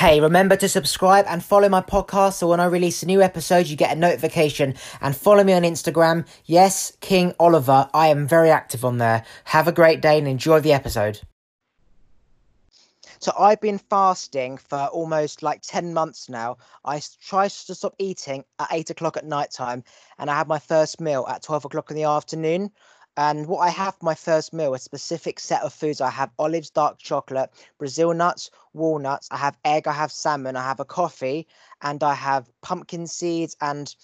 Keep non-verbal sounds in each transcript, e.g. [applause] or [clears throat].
Hey, remember to subscribe and follow my podcast so when I release a new episode, you get a notification. And follow me on Instagram. Yes, King Oliver. I am very active on there. Have a great day and enjoy the episode. So I've been fasting for almost like 10 months now. I try to stop eating at 8 o'clock at night time and I have my first meal at 12 o'clock in the afternoon. And what I have for my first meal, a specific set of foods. I have olives, dark chocolate, Brazil nuts, walnuts. I have egg. I have salmon. I have a coffee, and I have pumpkin seeds and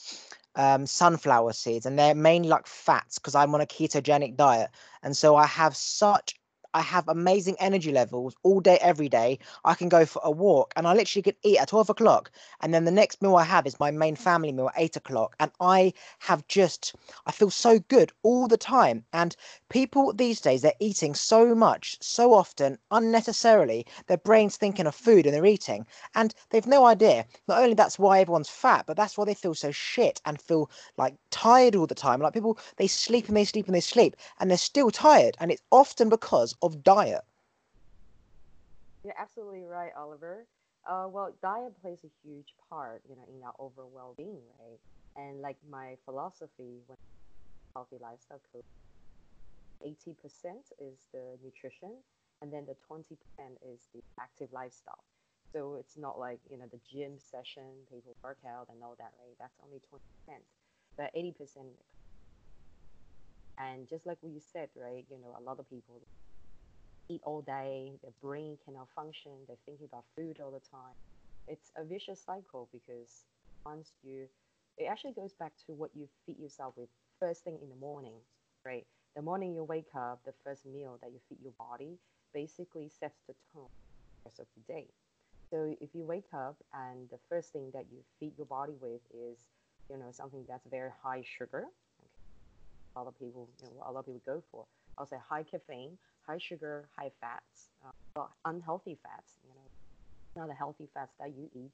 um, sunflower seeds. And they're mainly like fats because I'm on a ketogenic diet. And so I have such I have amazing energy levels all day, every day. I can go for a walk and I literally could eat at 12 o'clock. And then the next meal I have is my main family meal at 8 o'clock. And I have just, I feel so good all the time. And people these days, they're eating so much, so often, unnecessarily. Their brain's thinking of food and they're eating. And they've no idea. Not only that's why everyone's fat, but that's why they feel so shit and feel like tired all the time. Like people, they sleep and they sleep and they sleep and they're still tired. And it's often because of diet. You're absolutely right, Oliver. Uh, well, diet plays a huge part, you know, in our overall well-being, right? And like my philosophy when healthy lifestyle coach, 80% is the nutrition, and then the 20% is the active lifestyle. So it's not like you know the gym session, people work out and all that, right? That's only 20%, but 80%. And just like what you said, right? You know, a lot of people eat all day, their brain cannot function, they're thinking about food all the time. It's a vicious cycle because once you, it actually goes back to what you feed yourself with first thing in the morning, right? The morning you wake up, the first meal that you feed your body basically sets the tone the rest of the day. So if you wake up and the first thing that you feed your body with is, you know, something that's very high sugar, okay, a lot of people, you know, a lot of people go for. I'll say high caffeine, high sugar, high fats, uh, unhealthy fats, you know, not the healthy fats that you eat,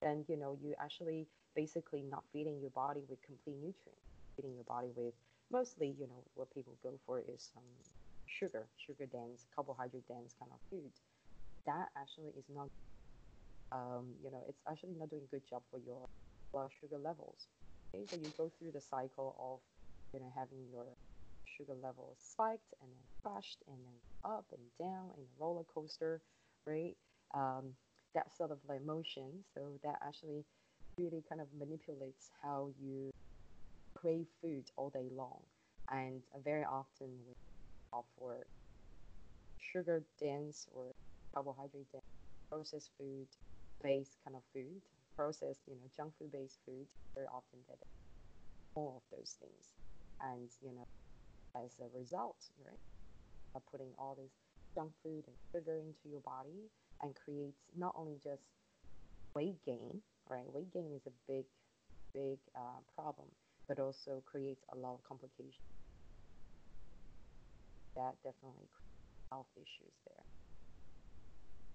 then you know you actually basically not feeding your body with complete nutrients, feeding your body with mostly you know what people go for is um, sugar, sugar dense, carbohydrate dense kind of food. That actually is not, um, you know, it's actually not doing a good job for your blood sugar levels. Okay, so you go through the cycle of you know having your sugar level spiked and then crashed and then up and down in a roller coaster, right? Um, that sort of like motion. So that actually really kind of manipulates how you crave food all day long. And very often we opt for sugar dense or carbohydrate dense processed food based kind of food, processed, you know, junk food based food, very often that all of those things. And, you know, as a result, right? Of putting all this junk food and sugar into your body and creates not only just weight gain, right? Weight gain is a big, big uh, problem, but also creates a lot of complications. That definitely creates health issues there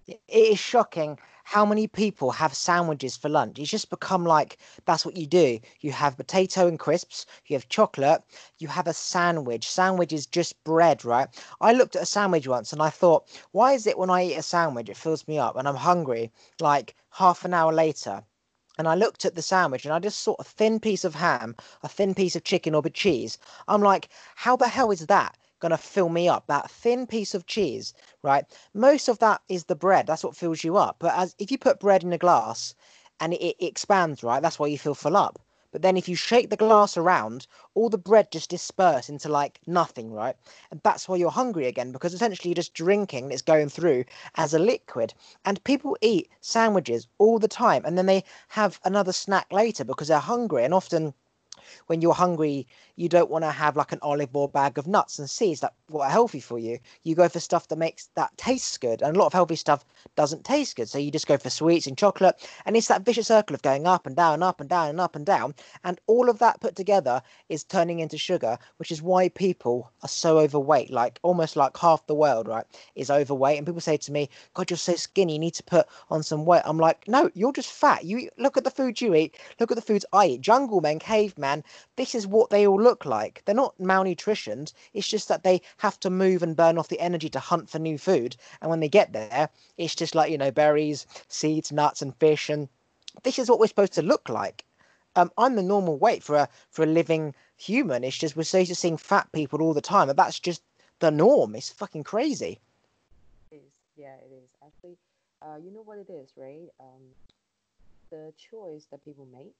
it is shocking how many people have sandwiches for lunch. It's just become like that's what you do. You have potato and crisps, you have chocolate, you have a sandwich. Sandwich is just bread, right? I looked at a sandwich once and I thought, why is it when I eat a sandwich, it fills me up and I'm hungry like half an hour later? And I looked at the sandwich and I just saw a thin piece of ham, a thin piece of chicken or cheese. I'm like, how the hell is that? going to fill me up. That thin piece of cheese, right? Most of that is the bread. That's what fills you up. But as if you put bread in a glass and it, it expands, right? That's why you feel full up. But then if you shake the glass around, all the bread just disperse into like nothing, right? And that's why you're hungry again because essentially you're just drinking and it's going through as a liquid. And people eat sandwiches all the time and then they have another snack later because they're hungry and often when you're hungry, you don't want to have like an olive oil bag of nuts and seeds that what are healthy for you. You go for stuff that makes that tastes good, and a lot of healthy stuff doesn't taste good. So you just go for sweets and chocolate, and it's that vicious circle of going up and down, up and down, and up and down, and all of that put together is turning into sugar, which is why people are so overweight. Like almost like half the world, right, is overweight. And people say to me, "God, you're so skinny. You need to put on some weight." I'm like, "No, you're just fat. You look at the food you eat. Look at the foods I eat. Jungle men, caveman." This is what they all look like. They're not malnutritioned. It's just that they have to move and burn off the energy to hunt for new food. And when they get there, it's just like, you know, berries, seeds, nuts, and fish. And this is what we're supposed to look like. Um, I'm the normal weight for a for a living human. It's just we're so used to seeing fat people all the time, and that's just the norm. It's fucking crazy. It is. Yeah, it is. Actually, uh, you know what it is, right? Um, the choice that people make,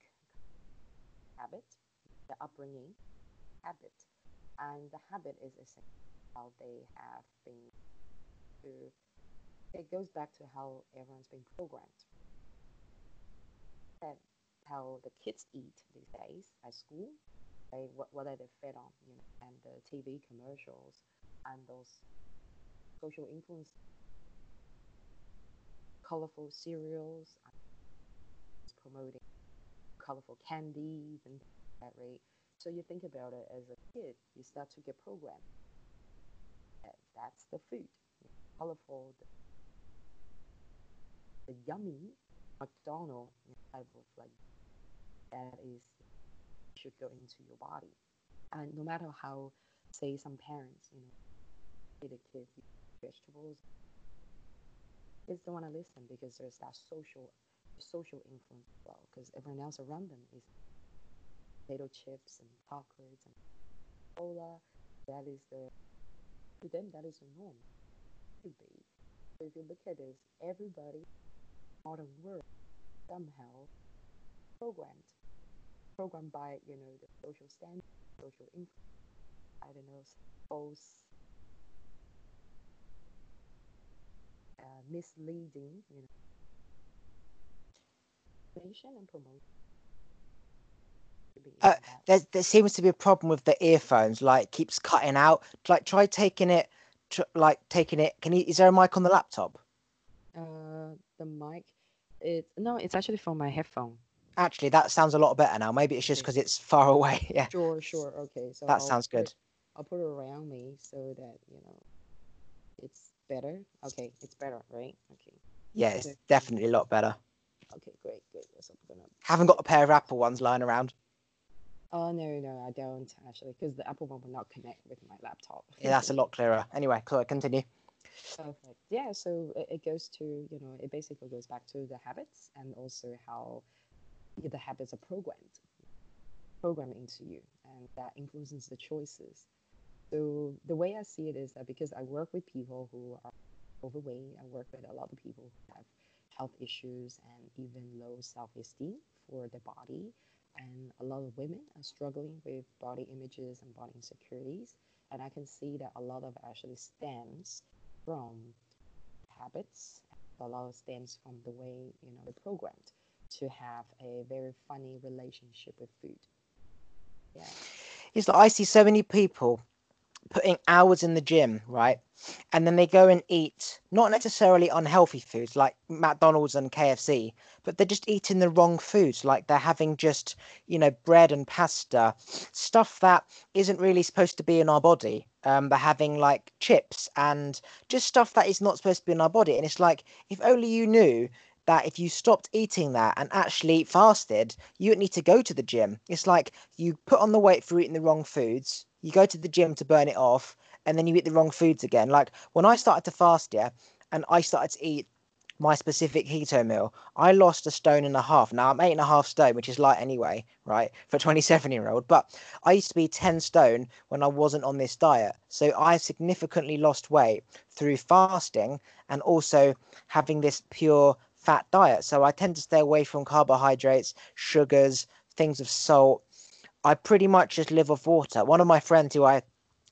habit, the upbringing, habit, and the habit is essentially how they have been. To, it goes back to how everyone's been programmed. That how the kids eat these days at school, right? What what are they fed on, you know, and the TV commercials and those social influence, colorful cereals, promoting colorful candies and that right. So you think about it as a kid, you start to get programmed. That's the food, colorful, the, the yummy McDonald type of like that is should go into your body. And no matter how, say, some parents, you know, feed a kid vegetables, kids don't want to listen because there's that social social influence as well. Because everyone else around them is potato chips and chocolates and cola. That is the to them that is the norm. Be. So if you look at this, everybody modern world somehow programmed programmed by you know the social standard, social influence. I don't know, false, uh, misleading, you know, information and promotion. Uh, there, there seems to be a problem with the earphones. Like keeps cutting out. Like try taking it. Tr- like taking it. Can you? Is there a mic on the laptop? Uh, the mic. It no, it's actually from my headphone. Actually, that sounds a lot better now. Maybe it's just because it's far [laughs] away. Yeah, Sure, sure. Okay, so that I'll sounds good. it- I'll put it around me so that you know it's better. Okay, it's better, right? Okay. Yeah, it's Okay. definitely a lot better. Okay, great, great. Yes, I'm gonna. Haven't got a pair of Apple ones lying around. Oh no, no, I don't actually, because the Apple one will not connect with my laptop. Yeah, that's a lot clearer. Anyway, so continue. Perfect. Yeah, so it, it goes to, you know, it basically goes back to the habits and also how the habits are programmed, programmed into you, and that influences the choices. So the way I see it is that because I work with people who are overweight, I work with a lot of people who have health issues and even low self-esteem for their body, and a lot of women are struggling with body images and body insecurities, and I can see that a lot of actually stems from habits. A lot of stems from the way you know they're programmed to have a very funny relationship with food. Yeah. It's like I see so many people putting hours in the gym, right? And then they go and eat not necessarily unhealthy foods like McDonald's and KFC, but they're just eating the wrong foods. Like they're having just, you know, bread and pasta, stuff that isn't really supposed to be in our body. Um, they're having like chips and just stuff that is not supposed to be in our body. And it's like, if only you knew that if you stopped eating that and actually fasted, you wouldn't need to go to the gym. It's like you put on the weight for eating the wrong foods, you go to the gym to burn it off, and then you eat the wrong foods again. Like when I started to fast, yeah, and I started to eat my specific keto meal, I lost a stone and a half. Now I'm eight and a half stone, which is light anyway, right, for a 27 year old. But I used to be 10 stone when I wasn't on this diet. So I significantly lost weight through fasting and also having this pure fat diet. So I tend to stay away from carbohydrates, sugars, things of salt. I pretty much just live off water. One of my friends who I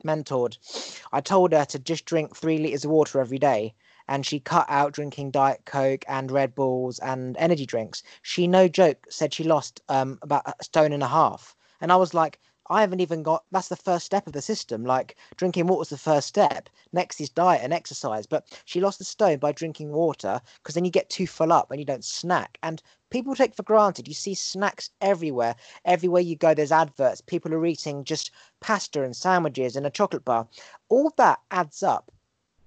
mentored, I told her to just drink three liters of water every day. And she cut out drinking Diet Coke and Red Bulls and energy drinks. She, no joke, said she lost um, about a stone and a half. And I was like, I haven't even got that's the first step of the system. Like drinking water is the first step. Next is diet and exercise. But she lost a stone by drinking water because then you get too full up and you don't snack. And people take for granted. You see snacks everywhere. Everywhere you go, there's adverts. People are eating just pasta and sandwiches and a chocolate bar. All that adds up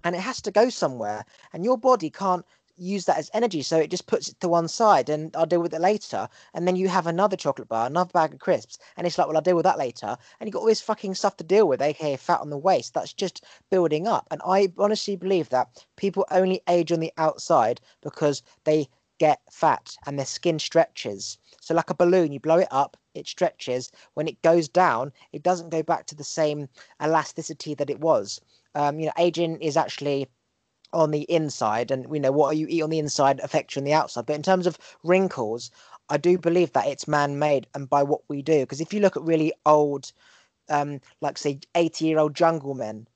and it has to go somewhere. And your body can't use that as energy. So it just puts it to one side and I'll deal with it later. And then you have another chocolate bar, another bag of crisps, and it's like, well, I'll deal with that later. And you've got all this fucking stuff to deal with, aka fat on the waist. That's just building up. And I honestly believe that people only age on the outside because they get fat and their skin stretches. So, like a balloon, you blow it up, it stretches. When it goes down, it doesn't go back to the same elasticity that it was. Um, you know, aging is actually on the inside and you know what you eat on the inside affects you on the outside but in terms of wrinkles i do believe that it's man-made and by what we do because if you look at really old um like say 80 year old jungle men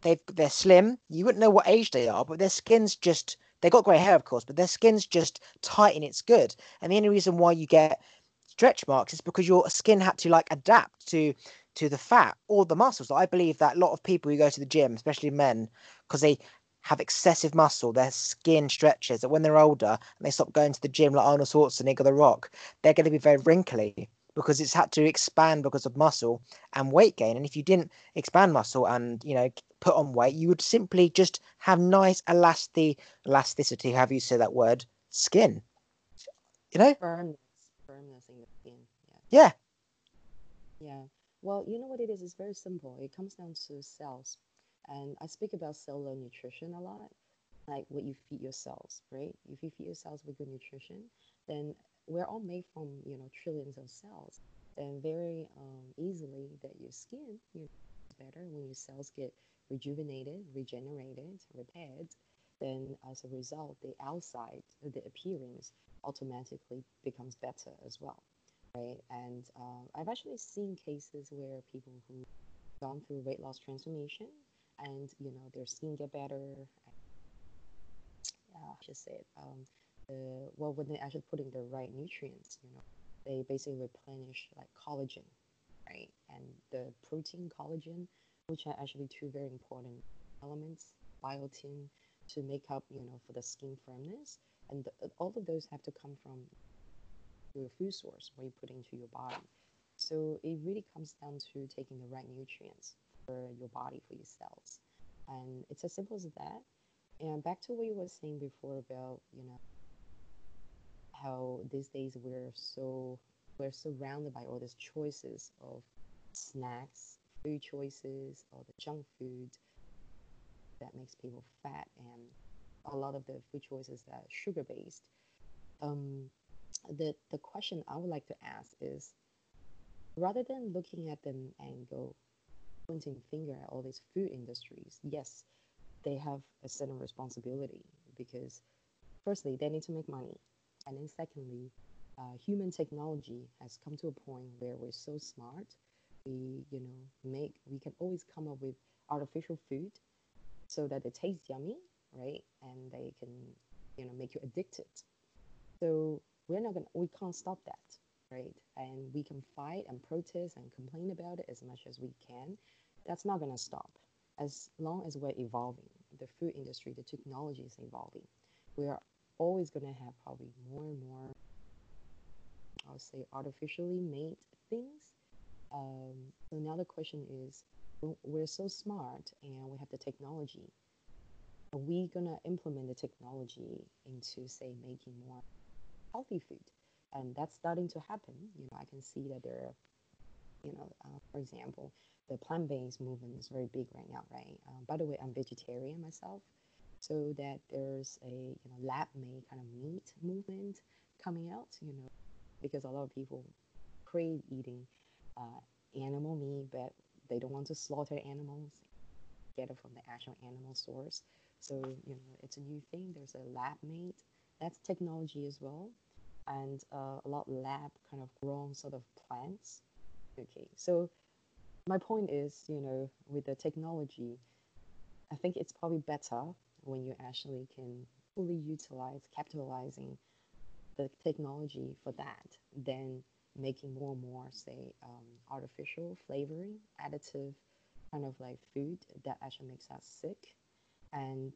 they they're slim you wouldn't know what age they are but their skin's just they got grey hair of course but their skin's just tight and it's good and the only reason why you get stretch marks is because your skin had to like adapt to to the fat or the muscles. I believe that a lot of people who go to the gym, especially men, because they have excessive muscle, their skin stretches, that when they're older and they stop going to the gym like Arnold Schwarzenegger, The Rock, they're going to be very wrinkly because it's had to expand because of muscle and weight gain. And if you didn't expand muscle and you know put on weight, you would simply just have nice elastic elasticity, however you say that word, skin. You know, firmness, firmness in the skin. Yeah. Yeah. Yeah. Well, you know what it is? It's very simple. It comes down to cells. And I speak about cellular nutrition a lot, like what you feed your cells, right? If you feed your cells with good nutrition, then we're all made from, you know, trillions of cells. And very um, easily that your skin you know, better when your cells get rejuvenated, regenerated, repaired, then as a result, the outside, the appearance automatically becomes better as well, right? And uh, I've actually seen cases where people who gone through weight loss transformation and you know their skin get better. Uh, just say it. Um, well, when they actually put in the right nutrients, you know, they basically replenish like collagen, right? And the protein collagen, which are actually two very important elements, biotin to make up, you know, for the skin firmness, and the, all of those have to come from your food source, what you put into your body. So it really comes down to taking the right nutrients for your body, for your cells. And it's as simple as that. And back to what you were saying before about, you know, how these days we're so we're surrounded by all these choices of snacks, food choices, all the junk food that makes people fat and a lot of the food choices that are sugar based. Um, the the question I would like to ask is rather than looking at them and go, pointing finger at all these food industries, yes, they have a certain responsibility because, firstly, they need to make money, and then secondly, uh, human technology has come to a point where we're so smart, we you know make we can always come up with artificial food, so that it tastes yummy, right, and they can you know make you addicted. So we're not gonna we can't stop that right? And we can fight and protest and complain about it as much as we can. That's not to stop. As long as we're evolving, the food industry, the technology is evolving. We are always going to have probably more and more, I would say, artificially made things. Um, so now the question is, we're so smart and we have the technology. Are we gonna implement the technology into, say, making more healthy food? and that's starting to happen. You know, I can see that there are, you know, uh, for example, the plant-based movement is very big right now, right? Um, by the way, I'm vegetarian myself, so that there's a you know lab-made kind of meat movement coming out. You know, because a lot of people crave eating uh, animal meat, but they don't want to slaughter animals, get it from the actual animal source. So you know, it's a new thing. There's a lab-made. That's technology as well and uh, a lot lab kind of grown sort of plants. Okay, so my point is, you know, with the technology, I think it's probably better when you actually can fully utilize capitalizing the technology for that then making more and more, say, um, artificial flavoring, additive kind of like food that actually makes us sick. And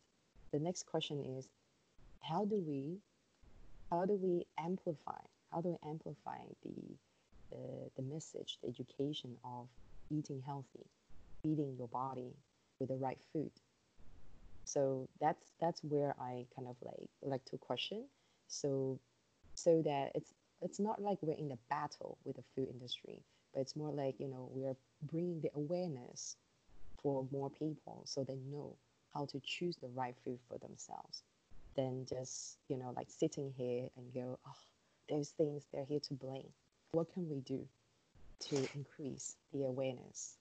the next question is, how do we how do we amplify how do we amplify the the, the message the education of eating healthy feeding your body with the right food So that's that's where I kind of like like to question. So so that it's it's not like we're in a battle with the food industry, but it's more like you know we're bringing the awareness for more people so they know how to choose the right food for themselves than just you know like sitting here and go oh those things they're here to blame what can we do to increase the awareness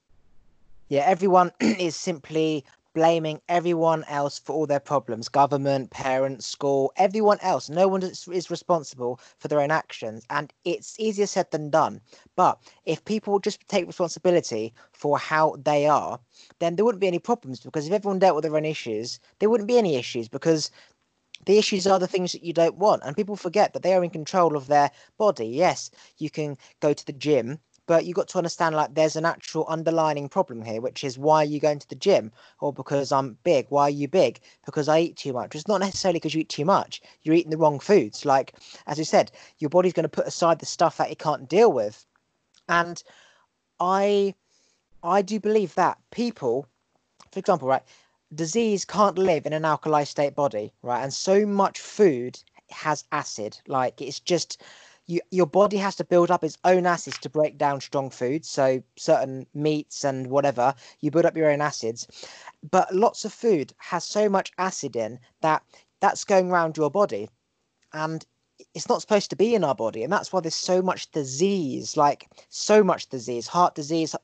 yeah everyone [clears throat] is simply blaming everyone else for all their problems government parents school everyone else. No one is, is, responsible for their own actions and it's easier said than done. But if people just take responsibility for how they are then there wouldn't be any problems because if everyone dealt with their own issues there wouldn't be any issues because the issues are the things that you don't want and people forget that they are in control of their body. Yes you can go to the gym but you've got to understand like there's an actual underlining problem here which is why are you going to the gym? Or because i'm big. Why are you big? Because i eat too much. It's not necessarily because you eat too much. You're eating the wrong foods. Like as you said your body's going to put aside the stuff that it can't deal with. And i i do believe that people for example right disease can't live in an alkali state body right? And so much food has acid. Like it's just you, your body has to build up its own acids to break down strong foods. So certain meats and whatever, you build up your own acids. But lots of food has so much acid in that that's going around your body, and it's not supposed to be in our body, and that's why there's so much disease, like so much disease, heart disease,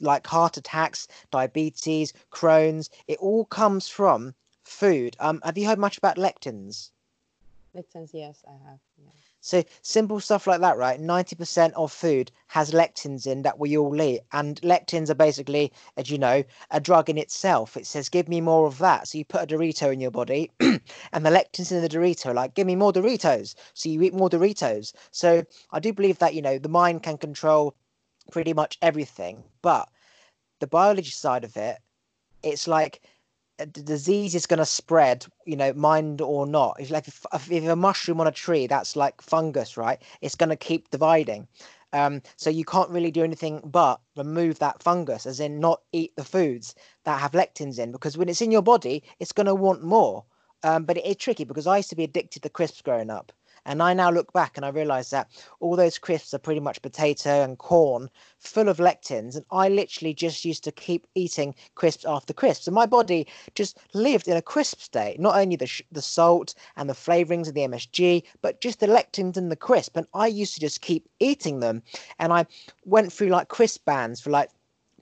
like heart attacks, diabetes, Crohn's. It all comes from food. Um, have you heard much about lectins? Lectins, yes, I have. Yeah. So simple stuff like that, right? 90% of food has lectins in that we all eat. And lectins are basically, as you know, a drug in itself. It says, give me more of that. So you put a Dorito in your body [clears throat] and the lectins in the Dorito like, give me more Doritos. So you eat more Doritos. So I do believe that, you know, the mind can control pretty much everything. But the biology side of it, it's like the disease is going to spread, you know, mind or not. It's like if, if a mushroom on a tree, that's like fungus, right? It's going to keep dividing. Um, so you can't really do anything but remove that fungus, as in not eat the foods that have lectins in, because when it's in your body, it's going to want more. Um, but it is tricky because I used to be addicted to crisps growing up. And I now look back and I realize that all those crisps are pretty much potato and corn full of lectins. And I literally just used to keep eating crisps after crisps. And my body just lived in a crisp state, not only the, sh- the salt and the flavorings of the MSG, but just the lectins in the crisp. And I used to just keep eating them. And I went through like crisp bans for like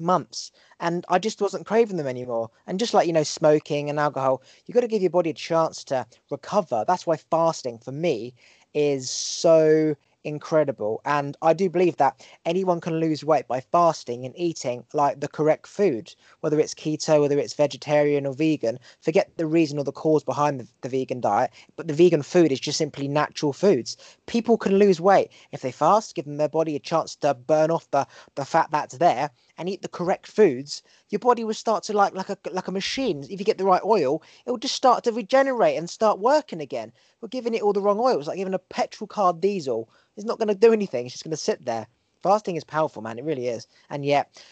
months and I just wasn't craving them anymore. And just like, you know, smoking and alcohol, you've got to give your body a chance to recover. That's why fasting for me is so incredible. And I do believe that anyone can lose weight by fasting and eating like the correct food, whether it's keto, whether it's vegetarian or vegan. Forget the reason or the cause behind the, the vegan diet, but the vegan food is just simply natural foods. People can lose weight if they fast, giving their body a chance to burn off the, the fat that's there and eat the correct foods, your body will start to like like a like a machine. If you get the right oil, it will just start to regenerate and start working again. We're giving it all the wrong oil. It's like giving a petrol car diesel. It's not going to do anything. It's just going to sit there. Fasting is powerful, man. It really is. And yet,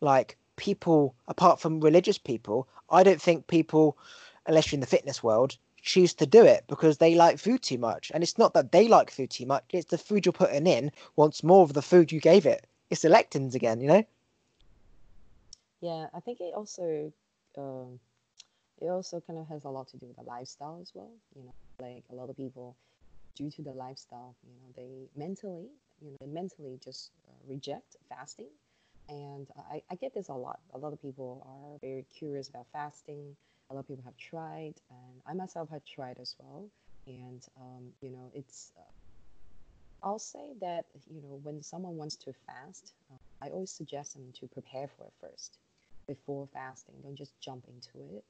like people, apart from religious people, I don't think people, unless you're in the fitness world, choose to do it because they like food too much. And it's not that they like food too much, it's the food you're putting in wants more of the food you gave it. It's the lectins again, you know? Yeah, I think it also um, it also kind of has a lot to do with the lifestyle as well. You know, like a lot of people, due to the lifestyle, you know, they mentally, you know, they mentally just uh, reject fasting. And I, I get this a lot. A lot of people are very curious about fasting. A lot of people have tried, and I myself have tried as well. And um, you know, it's uh, I'll say that you know when someone wants to fast, uh, I always suggest them to prepare for it first before fasting. Don't just jump into it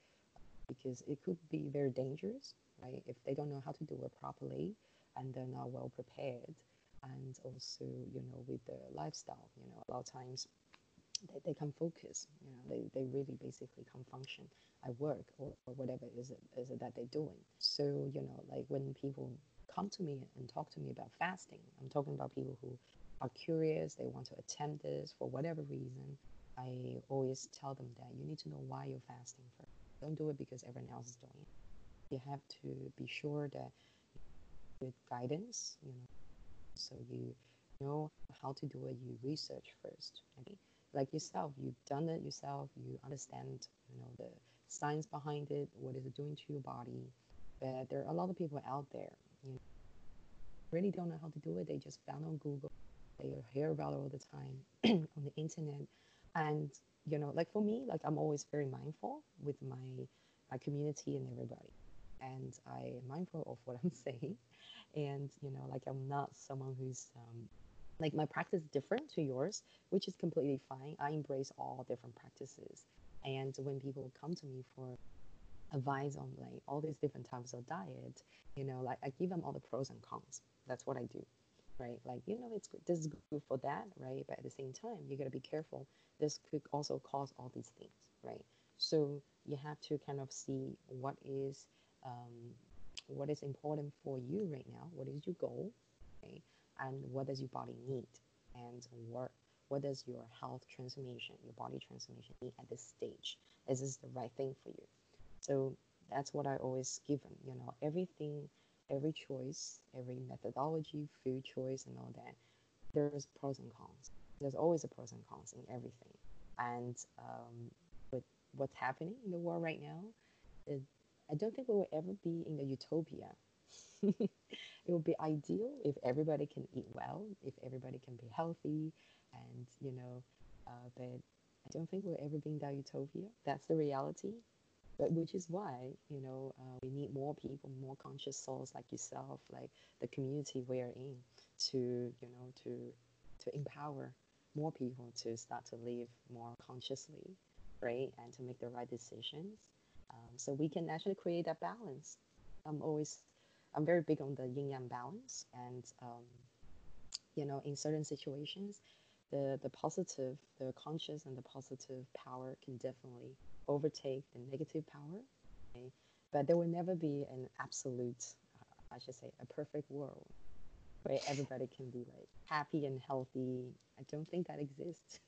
because it could be very dangerous, right? If they don't know how to do it properly and they're not well prepared. And also, you know, with the lifestyle, you know, a lot of times they, they can focus, you know, they, they really basically can function at work or, or whatever is it, is it that they're doing. So, you know, like when people come to me and talk to me about fasting, I'm talking about people who are curious, they want to attempt this for whatever reason, I always tell them that you need to know why you're fasting first. Don't do it because everyone else is doing it. You have to be sure that with guidance, you know, so you know how to do it. You research first. Okay? Like yourself, you've done it yourself. You understand, you know, the science behind it. What is it doing to your body? But there are a lot of people out there, you know, really don't know how to do it. They just found on Google. They hear about it all the time [clears throat] on the internet, and you know, like for me, like I'm always very mindful with my my community and everybody, and I am mindful of what [laughs] I'm saying, and you know, like I'm not someone who's um, like my practice is different to yours, which is completely fine. I embrace all different practices, and when people come to me for advice on like all these different types of diet, you know, like I give them all the pros and cons. That's what I do right? Like, you know, it's this is good for that, right? But at the same time, you got to be careful. This could also cause all these things, right? So you have to kind of see what is um, what is important for you right now. What is your goal, right? And what does your body need, and what what does your health transformation, your body transformation need at this stage? Is this the right thing for you? So that's what I always give them. You know, everything every choice, every methodology, food choice, and all that, there's pros and cons. There's always a pros and cons in everything. And um, with what's happening in the world right now, it, I don't think we will ever be in a utopia. [laughs] it would be ideal if everybody can eat well, if everybody can be healthy, and you know, uh, but I don't think we'll ever be in that utopia. That's the reality but which is why you know uh, we need more people more conscious souls like yourself like the community we're in to you know to to empower more people to start to live more consciously right and to make the right decisions. Um, so we can actually create that balance. I'm always i'm very big on the yin yang balance and um, you know in certain situations the the positive the conscious and the positive power can definitely overtake the negative power. Okay? But there will never be an absolute, uh, I should say, a perfect world where everybody can be like happy and healthy. I don't think that exists.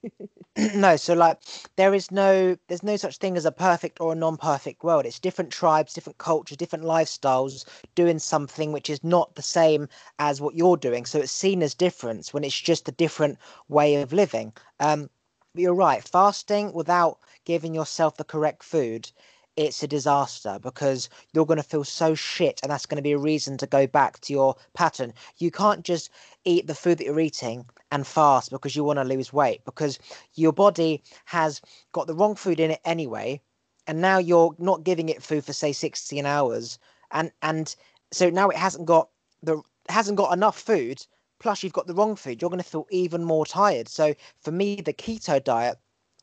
[laughs] no, so like there is no there's no such thing as a perfect or a non-perfect world. It's different tribes, different cultures, different lifestyles doing something which is not the same as what you're doing. So it's seen as difference when it's just a different way of living. Um, but you're right, fasting without giving yourself the correct food, it's a disaster because you're going to feel so shit and that's going to be a reason to go back to your pattern. You can't just eat the food that you're eating and fast because you want to lose weight because your body has got the wrong food in it anyway and now you're not giving it food for say 16 hours and and so now it hasn't got the hasn't got enough food plus you've got the wrong food you're going to feel even more tired so for me the keto diet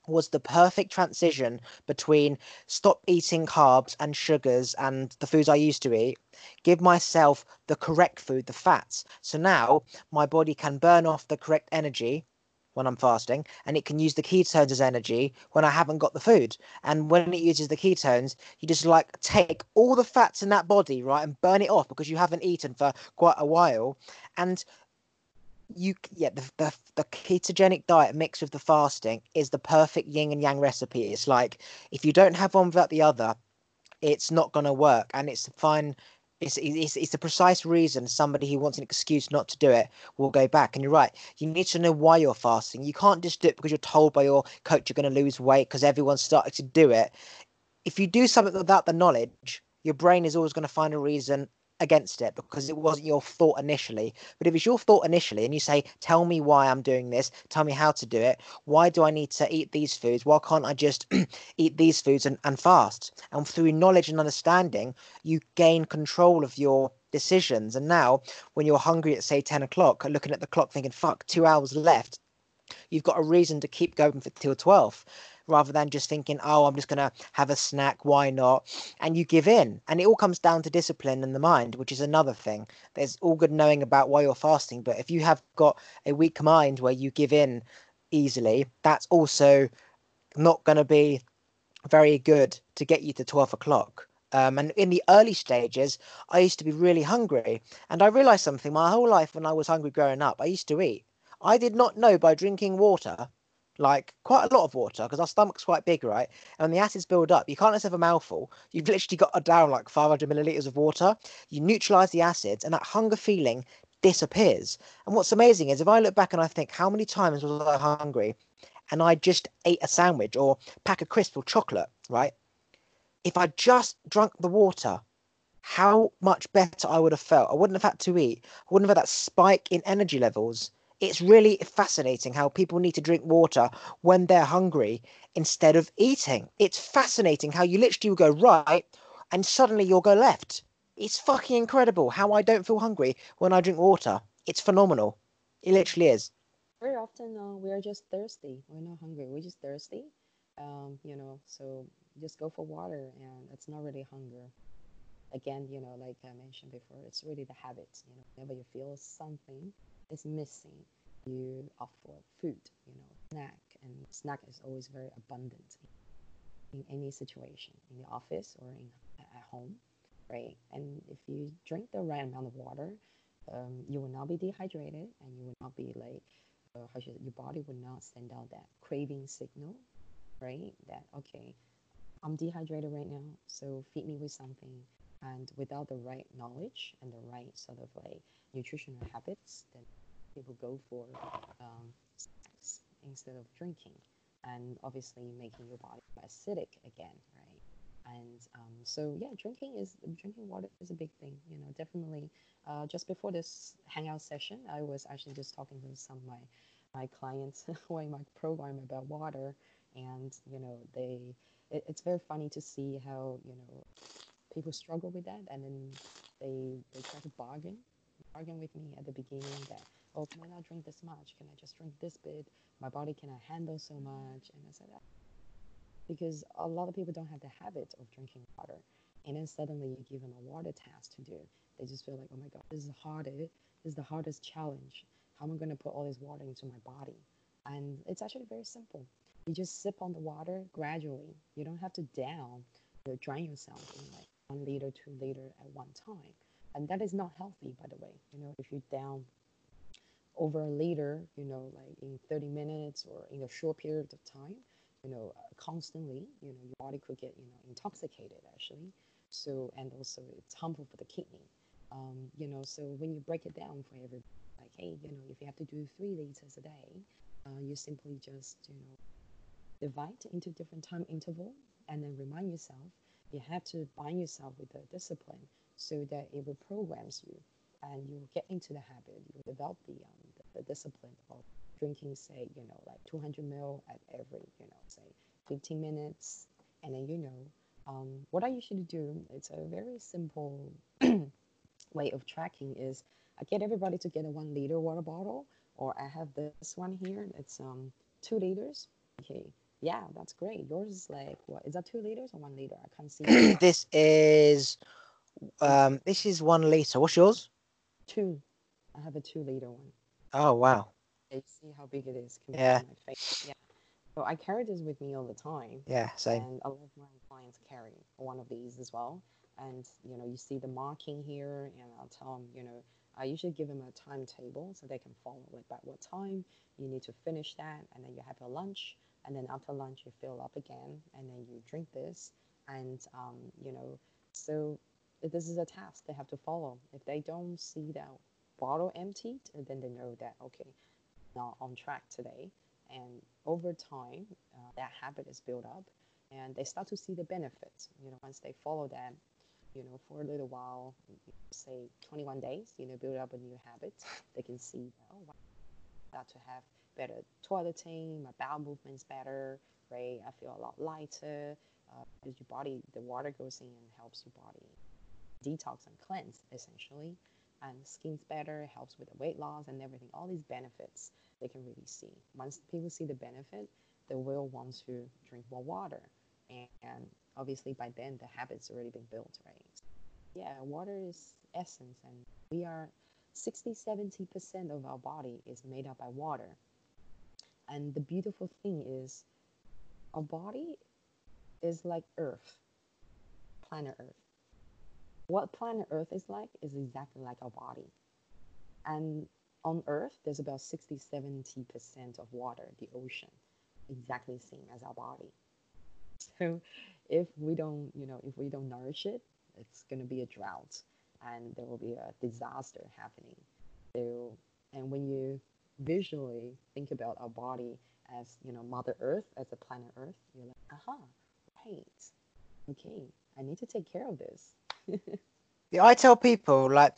was the perfect transition between stop eating carbs and sugars and the foods I used to eat, give myself the correct food, the fats. So now my body can burn off the correct energy when I'm fasting and it can use the ketones as energy when I haven't got the food. And when it uses the ketones, you just like take all the fats in that body, right, and burn it off because you haven't eaten for quite a while. And you yeah the, the the ketogenic diet mixed with the fasting is the perfect yin and yang recipe. It's like if you don't have one without the other it's not going to work. And it's fine it's, it's it's the precise reason somebody who wants an excuse not to do it will go back. And you're right you need to know why you're fasting. You can't just do it because you're told by your coach you're going to lose weight because everyone's starting to do it. If you do something without the knowledge your brain is always going to find a reason against it because it wasn't your thought initially. But if it's your thought initially and you say, Tell me why I'm doing this, tell me how to do it, why do I need to eat these foods? Why can't I just [clears throat] eat these foods and, and fast? And through knowledge and understanding, you gain control of your decisions. And now, when you're hungry at, say, 10 o'clock, looking at the clock thinking, Fuck, two hours left, you've got a reason to keep going for till 12 rather than just thinking, oh, I'm just going to have a snack. Why not? And you give in. And it all comes down to discipline in the mind, which is another thing. There's all good knowing about why you're fasting. But if you have got a weak mind where you give in easily, that's also not going to be very good to get you to 12 o'clock. Um, and in the early stages, I used to be really hungry. And I realized something my whole life when I was hungry growing up, I used to eat. I did not know by drinking water like quite a lot of water because our stomach's quite big, right? And the acids build up, you can't just have a mouthful. You've literally got down like 500 milliliters of water. You neutralize the acids, and that hunger feeling disappears. And what's amazing is if I look back and I think, how many times was I hungry? And I just ate a sandwich or pack of crisp or chocolate, right? If I just drunk the water, how much better I would have felt. I wouldn't have had to eat. I wouldn't have had that spike in energy levels it's really fascinating how people need to drink water when they're hungry instead of eating. It's fascinating how you literally go right and suddenly you'll go left. It's fucking incredible how I don't feel hungry when I drink water. It's phenomenal. It literally is. Very often uh, we are just thirsty. We're not hungry. We're just thirsty. Um, you know, so just go for water and it's not really hunger. Again, you know, like I mentioned before, it's really the habit. You know, whenever you feel something, is missing, you opt for food, you know, snack, and snack is always very abundant in any situation, in the office or in at home, right? And if you drink the right amount of water, um, you will not be dehydrated, and you will not be like, uh, how should your body would not send out that craving signal, right? That okay, I'm dehydrated right now, so feed me with something. And without the right knowledge and the right sort of like nutritional habits, then people go for um, instead of drinking, and obviously making your body acidic again, right? And um, so yeah, drinking is drinking water is a big thing. You know, definitely. Uh, just before this hangout session, I was actually just talking to some of my my clients [laughs] in my program about water, and you know they it, it's very funny to see how you know people struggle with that, and then they they try to bargain bargain with me at the beginning that, oh, can I not drink this much? Can I just drink this bit? My body cannot handle so much. And I said, that because a lot of people don't have the habit of drinking water. And then suddenly you give them a water task to do. They just feel like, oh my God, this is harder. This is the hardest challenge. How am I going to put all this water into my body? And it's actually very simple. You just sip on the water gradually. You don't have to down or drain yourself in like one liter, two liter at one time and that is not healthy by the way you know if you're down over a liter you know like in 30 minutes or in a short period of time you know uh, constantly you know your body could get you know intoxicated actually. So and also it's harmful for the kidney. Um, you know so when you break it down for every like hey you know if you have to do three liters a day uh, you simply just you know divide into different time interval and then remind yourself you have to bind yourself with the discipline so that it will programs you and you get into the habit. You develop the, um, the, the discipline of drinking, say, you know, like 200 ml at every, you know, say 15 minutes. And then, you know, um, what I usually do, it's a very simple [clears throat] way of tracking is I get everybody to get a one liter water bottle, or I have this one here. It's um two liters. Okay, yeah, that's great. Yours is like what? Is that two liters or one liter? I can't see. [clears throat] this is um, this is one liter. What's yours? Two. I have a two liter one. Oh wow. You see how big it is yeah. my face. Yeah. So I carry this with me all the time. Yeah, same. And a lot of my clients carry one of these as well. And you know, you see the marking here, and I'll tell them, you know, I usually give them a timetable so they can follow it. by what time you need to finish that, and then you have your lunch, and then after lunch you fill up again, and then you drink this, and um, you know, so this is a task they have to follow. If they don't see that bottle emptied, then they know that okay, not on track today. And over time, uh, that habit is built up, and they start to see the benefits. You know, once they follow that, you know, for a little while, say 21 days, you know, build up a new habit. They can see, oh, wow, start to have better toileting, my bowel movement's better, right? I feel a lot lighter. Uh, because your body, the water goes in and helps your body detox and cleanse essentially. And skin's better it helps with the weight loss and everything. All these benefits they can really see. Once people see the benefit they will want to drink more water. And, and obviously by then the habits already been built right? Yeah water is essence and we are 60 70% of our body is made up by water. And the beautiful thing is our body is like earth planet earth what planet Earth is like is exactly like our body. And on Earth, there's about 60 70% of water, the ocean. exactly the same as our body. So if we don't, you know, if we don't nourish it, it's going to be a drought and there will be a disaster happening. So, and when you visually think about our body as, you know, Mother Earth, as a planet Earth, you're like, aha, right, okay, I need to take care of this. [laughs] I tell people like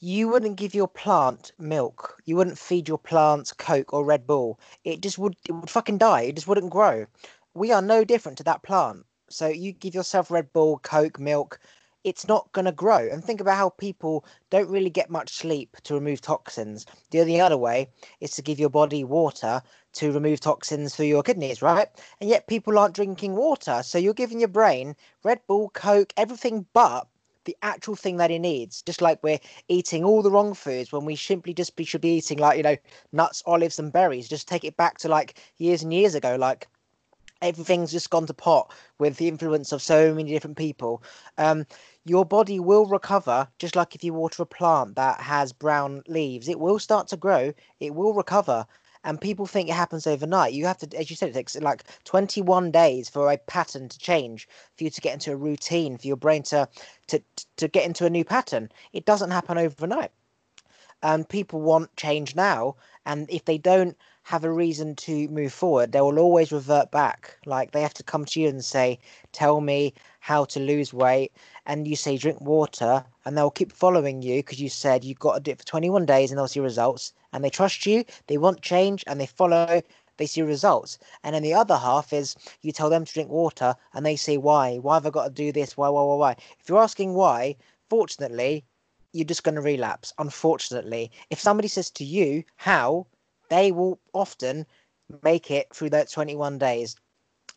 you wouldn't give your plant milk. You wouldn't feed your plants Coke or Red Bull. It just would it would fucking die. It just wouldn't grow. We are no different to that plant. So you give yourself Red Bull, Coke, milk, it's not going to grow. And think about how people don't really get much sleep to remove toxins. The only other way is to give your body water to remove toxins for your kidneys, right? And yet people aren't drinking water. So you're giving your brain Red Bull, Coke, everything but the actual thing that he needs. Just like we're eating all the wrong foods when we simply just be, should be eating like you know nuts, olives, and berries. Just take it back to like years and years ago, like. Everything's just gone to pot with the influence of so many different people. Um, your body will recover, just like if you water a plant that has brown leaves, it will start to grow, it will recover and people think it happens overnight. You have to, as you said, it takes like 21 days for a pattern to change, for you to get into a routine, for your brain to to to get into a new pattern. It doesn't happen overnight. And people want change now, and if they don't have a reason to move forward, they will always revert back. Like they have to come to you and say, "Tell me how to lose weight," and you say, "Drink water," and they'll keep following you because you said you've got to do it for 21 days and they'll see results and they trust you, they want change, and they follow, they see results. And then the other half is you tell them to drink water, and they say, Why? Why have I got to do this? Why, why, why, why? If you're asking why, fortunately, you're just going to relapse. Unfortunately, if somebody says to you, How? they will often make it through that 21 days.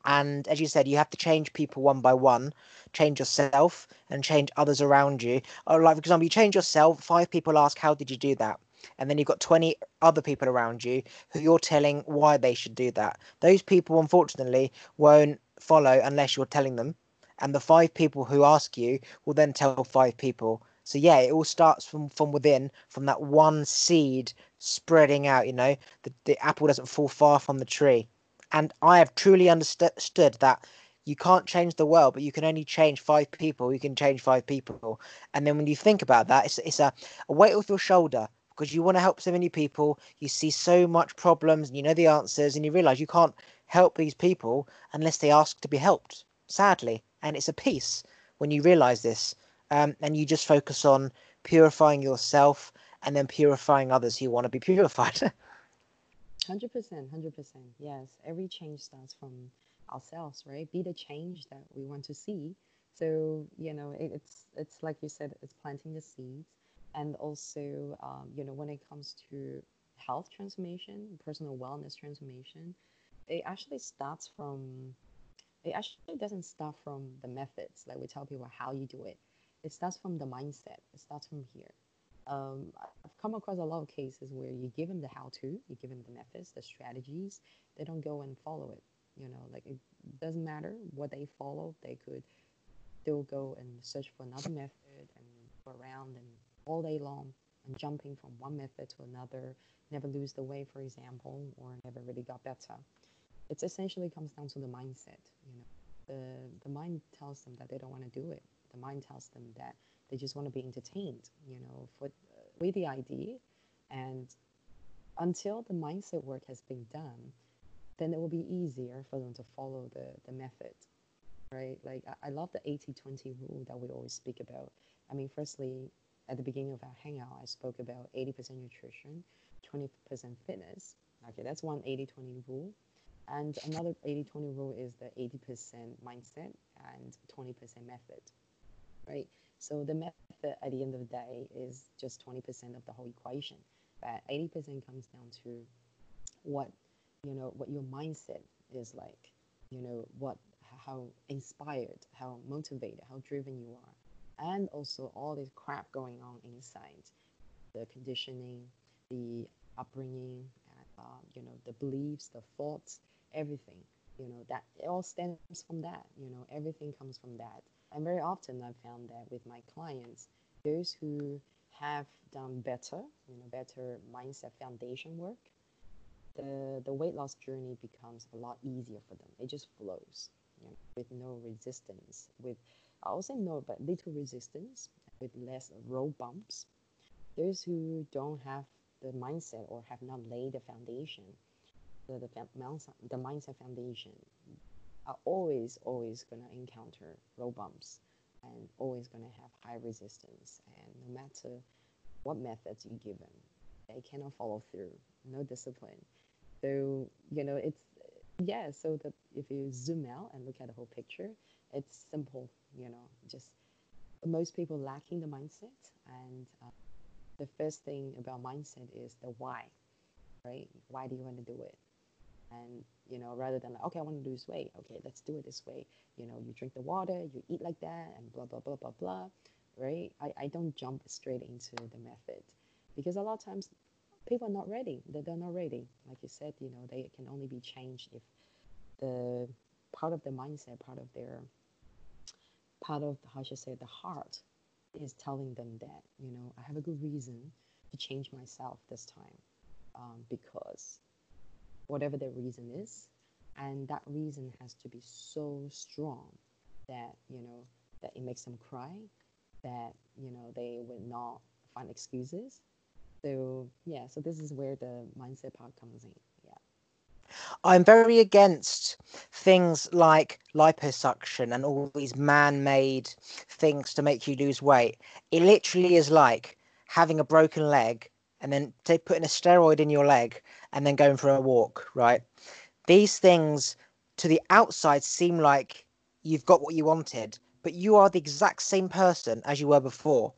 And as you said, you have to change people one by one, change yourself and change others around you. Like, for example, you change yourself, five people ask, How did you do that? And then you've got 20 other people around you who you're telling why they should do that. Those people, unfortunately, won't follow unless you're telling them. And the five people who ask you will then tell five people. So yeah, it all starts from from within, from that one seed spreading out. You know, the, the apple doesn't fall far from the tree. And I have truly understood that you can't change the world, but you can only change five people. You can change five people, and then when you think about that, it's it's a, a weight off your shoulder because you want to help so many people. You see so much problems and you know the answers, and you realize you can't help these people unless they ask to be helped, sadly. And it's a peace when you realize this. Um, and you just focus on purifying yourself and then purifying others who want to be purified. [laughs] 100%, 100%. Yes, every change starts from ourselves, right? Be the change that we want to see. So, you know, it, it's it's like you said, it's planting the seeds and also um, you know when it comes to health transformation personal wellness transformation it actually starts from it actually doesn't start from the methods like we tell people how you do it. It starts from the mindset. It starts from here. Um, i've come across a lot of cases where you give them the how to you give them the methods the strategies they don't go and follow it. You know like it doesn't matter what they follow they could still go and search for another method and go around and all day long and jumping from one method to another, never lose the way, for example, or never really got better. It essentially comes down to the mindset. You know, the the mind tells them that they don't want to do it. The mind tells them that they just want to be entertained. You know, for uh, with the idea, and until the mindset work has been done, then it will be easier for them to follow the the method. Right? Like I, I love the 80-20 rule that we always speak about. I mean, firstly, at the beginning of our hangout, I spoke about 80% nutrition, 20% fitness. Okay, that's one 80 20 rule. And another 80 20 rule is the 80% mindset and 20% method, right? So the method at the end of the day is just 20% of the whole equation. But 80% comes down to what, you know, what your mindset is like, you know, what, how inspired, how motivated, how driven you are and also all this crap going on inside the conditioning, the upbringing, and, uh, you know, the beliefs, the thoughts, everything. You know, that it all stems from that. You know, everything comes from that. And very often I've found that with my clients, those who have done better, you know, better mindset foundation work, the the weight loss journey becomes a lot easier for them. It just flows, you know, with no resistance, with I say no, but little resistance, with less road bumps. Those who don't have the mindset or have not laid the foundation, the the, the mindset foundation, are always always gonna encounter road bumps and always gonna have high resistance. And no matter what methods you give them, they cannot follow through. No discipline so you know it's yeah so that if you zoom out and look at the whole picture it's simple you know just most people lacking the mindset and uh, the first thing about mindset is the why right? Why do you want to do it? And you know rather than like okay i want to lose weight okay let's do it this way. You know you drink the water you eat like that and blah blah blah blah blah right? I, I don't jump straight into the method because a lot of times people are not ready. They're, they're not ready. Like you said, you know, they can only be changed if the part of the mindset, part of their, part of, how should I say, the heart is telling them that, you know, I have a good reason to change myself this time um, because whatever the reason is, and that reason has to be so strong that, you know, that it makes them cry, that, you know, they would not find excuses so yeah, so this is where the mindset part comes in. I'm very against things like liposuction and all these man-made things to make you lose weight. It literally is like having a broken leg and then they putting a steroid in your leg and then going for a walk, right? These things to the outside seem like you've got what you wanted, but you are the exact same person as you were before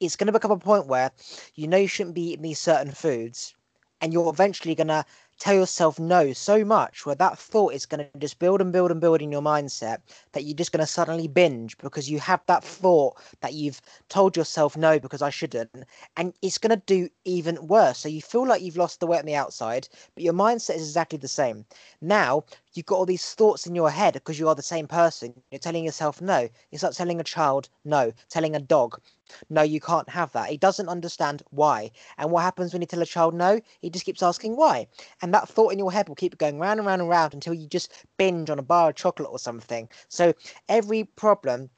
it's going to become a point where you know you shouldn't be eating these certain foods and you're eventually going to tell yourself no so much where that thought is going to just build and build and build in your mindset that you're just going to suddenly binge because you have that thought that you've told yourself no because I shouldn't and it's going to do even worse. So you feel like you've lost the weight on the outside but your mindset is exactly the same. Now you've got all these thoughts in your head because you are the same person you're telling yourself no it's like telling a child no telling a dog no, you can't have that. He doesn't understand why. And what happens when you tell a child no? He just keeps asking why. And that thought in your head will keep going round and round and round until you just binge on a bar of chocolate or something. So every problem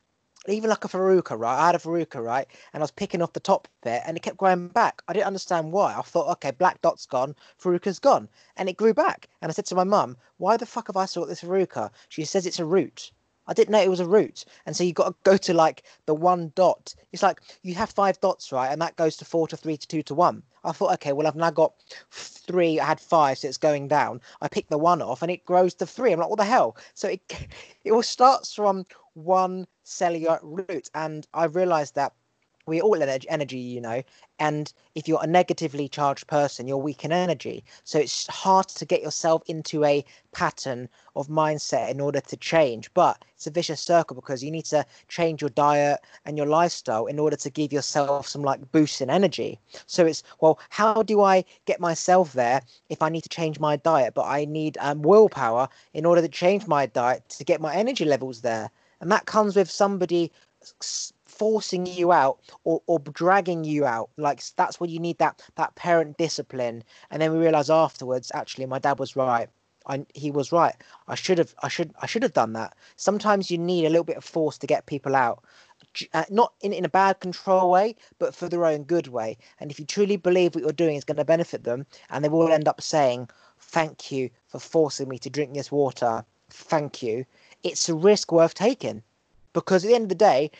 even like a Verruca, right? I had a Verruca, right? And I was picking off the top bit and it kept growing back. I didn't understand why. I thought, okay, black dot's gone, Verruca's gone. And it grew back. And I said to my mum, why the fuck have I got this Verruca? She says it's a root. I didn't know it was a root. And so you got to go to like the one dot. It's like you have five dots, right? And that goes to four to three to two to one. I thought, okay, well, I've now got three. I had five, so it's going down. I pick the one off and it grows to three. I'm like, what the hell? So it, [laughs] it all starts from one cellular root. And I realized that we're all energy, you know, and if you're a negatively charged person, you're weak in energy. So it's hard to get yourself into a pattern of mindset in order to change. But it's a vicious circle because you need to change your diet and your lifestyle in order to give yourself some like boost in energy. So it's well, how do I get myself there if I need to change my diet, but I need um, willpower in order to change my diet to get my energy levels there? And that comes with somebody forcing you out or, or dragging you out. Like that's when you need that that parent discipline. And then we realize afterwards actually my dad was right. I, he was right. I should have i should i should have done that. Sometimes you need a little bit of force to get people out. Uh, not in, in a bad control way but for their own good way. And if you truly believe what you're doing is going to benefit them and they will end up saying thank you for forcing me to drink this water. Thank you it's a risk worth taking because at the end of the day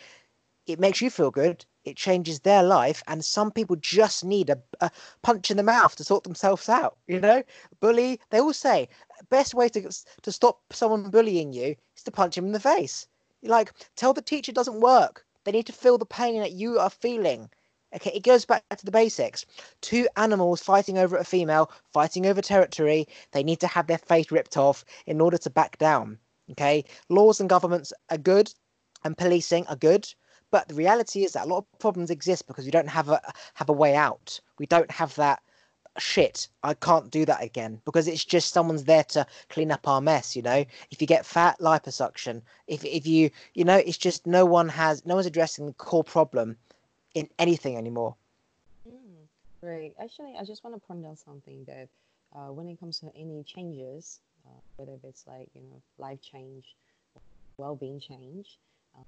it makes you feel good it changes their life and some people just need a, a, punch in the mouth to sort themselves out you know? Bully they all say best way to to stop someone bullying you is to punch him in the face. Like tell the teacher doesn't work. They need to feel the pain that you are feeling. Okay it goes back to the basics. Two animals fighting over a female fighting over territory they need to have their face ripped off in order to back down okay laws and governments are good and policing are good but the reality is that a lot of problems exist because we don't have a have a way out. We don't have that shit. I can't do that again because it's just someone's there to clean up our mess. You know, if you get fat, liposuction. If if you you know, it's just no one has no one's addressing the core problem in anything anymore. Mm, right. Actually, I just want to point out something that uh, when it comes to any changes, uh, whether it's like you know life change, well-being change, uh,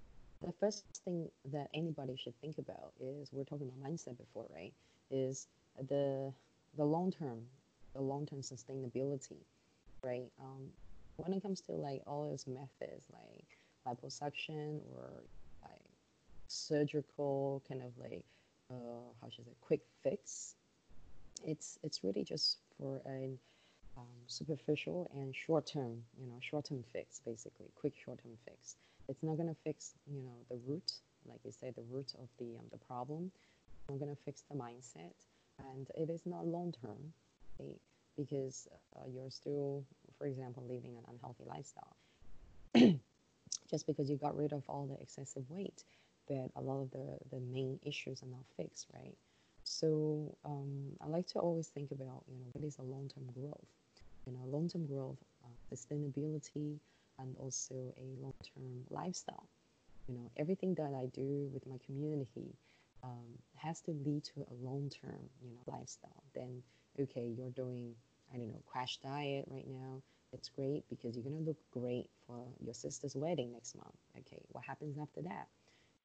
the first thing that anybody should think about is we're talking about mindset before, right? Is the the long term, the long term sustainability, right? Um, when it comes to like all those methods like liposuction or like surgical kind of like uh, how should I say quick fix, it's it's really just for a um, superficial and short term, you know, short term fix basically, quick short term fix. It's not gonna fix, you know, the root, like you say, the root of the um, the problem. It's not gonna fix the mindset, and it is not long term, okay? because uh, you're still, for example, living an unhealthy lifestyle. [clears throat] Just because you got rid of all the excessive weight, but a lot of the, the main issues are not fixed, right? So um, I like to always think about, you know, what is a long-term growth? You know, long-term growth, uh, sustainability, and also a long-term lifestyle. You know, everything that I do with my community um, has to lead to a long-term, you know, lifestyle. Then, okay, you're doing, I don't know, crash diet right now. It's great because you're gonna look great for your sister's wedding next month. Okay, what happens after that?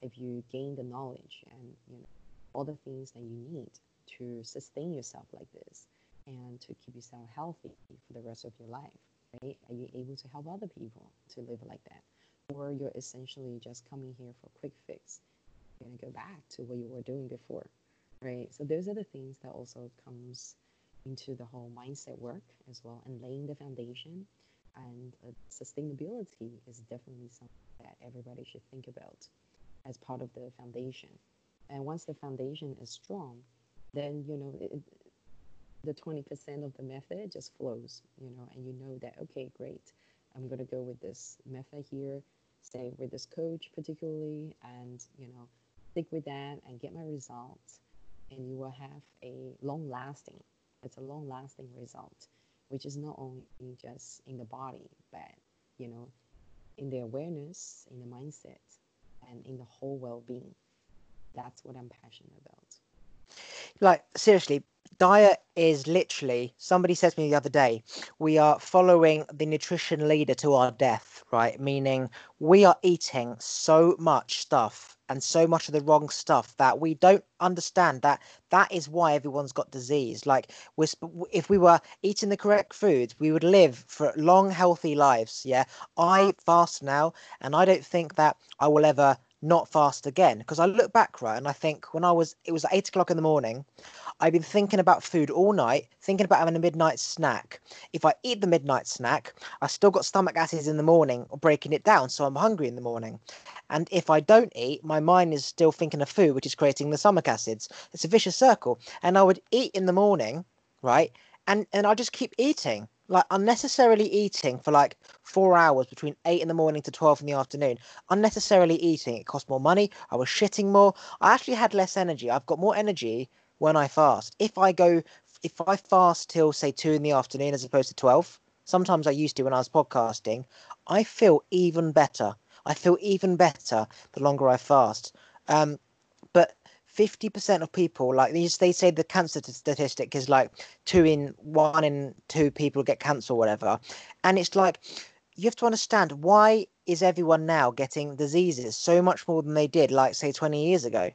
If you gain the knowledge and you know all the things that you need to sustain yourself like this and to keep yourself healthy for the rest of your life, right? Are you able to help other people to live like that? Or you're essentially just coming here for a quick fix You're to go back to what you were doing before, right? So those are the things that also comes into the whole mindset work as well, and laying the foundation. And uh, sustainability is definitely something that everybody should think about as part of the foundation. And once the foundation is strong, then you know it, the 20% of the method just flows, you know, and you know that okay, great, I'm going to go with this method here, say with this coach particularly, and you know stick with that and get my results and you will have a long lasting it's a long lasting result which is not only just in the body but you know in the awareness in the mindset and in the whole well-being. That's what i'm passionate about. Like seriously diet is literally somebody said to me the other day we are following the nutrition leader to our death right? Meaning we are eating so much stuff and so much of the wrong stuff that we don't understand that that is why everyone's got disease. Like we if we were eating the correct foods we would live for long healthy lives yeah? I fast now and i don't think that i will ever not fast again because i look back right and i think when i was it was eight o'clock in the morning I've been thinking about food all night, thinking about having a midnight snack. If I eat the midnight snack, I still got stomach acids in the morning or breaking it down, so I'm hungry in the morning. And if I don't eat, my mind is still thinking of food, which is creating the stomach acids. It's a vicious circle. And I would eat in the morning, right? And and I just keep eating, like unnecessarily eating for like four hours between eight in the morning to twelve in the afternoon. Unnecessarily eating. It cost more money. I was shitting more. I actually had less energy. I've got more energy when I fast. If I go, if I fast till say two in the afternoon as opposed to 12, sometimes I used to when I was podcasting, I feel even better. I feel even better the longer I fast. Um, 50% of people, like these, they say the cancer statistic is like two in one in two people get cancer or whatever. And it's like, you have to understand why is everyone now getting diseases so much more than they did, like say 20 years ago?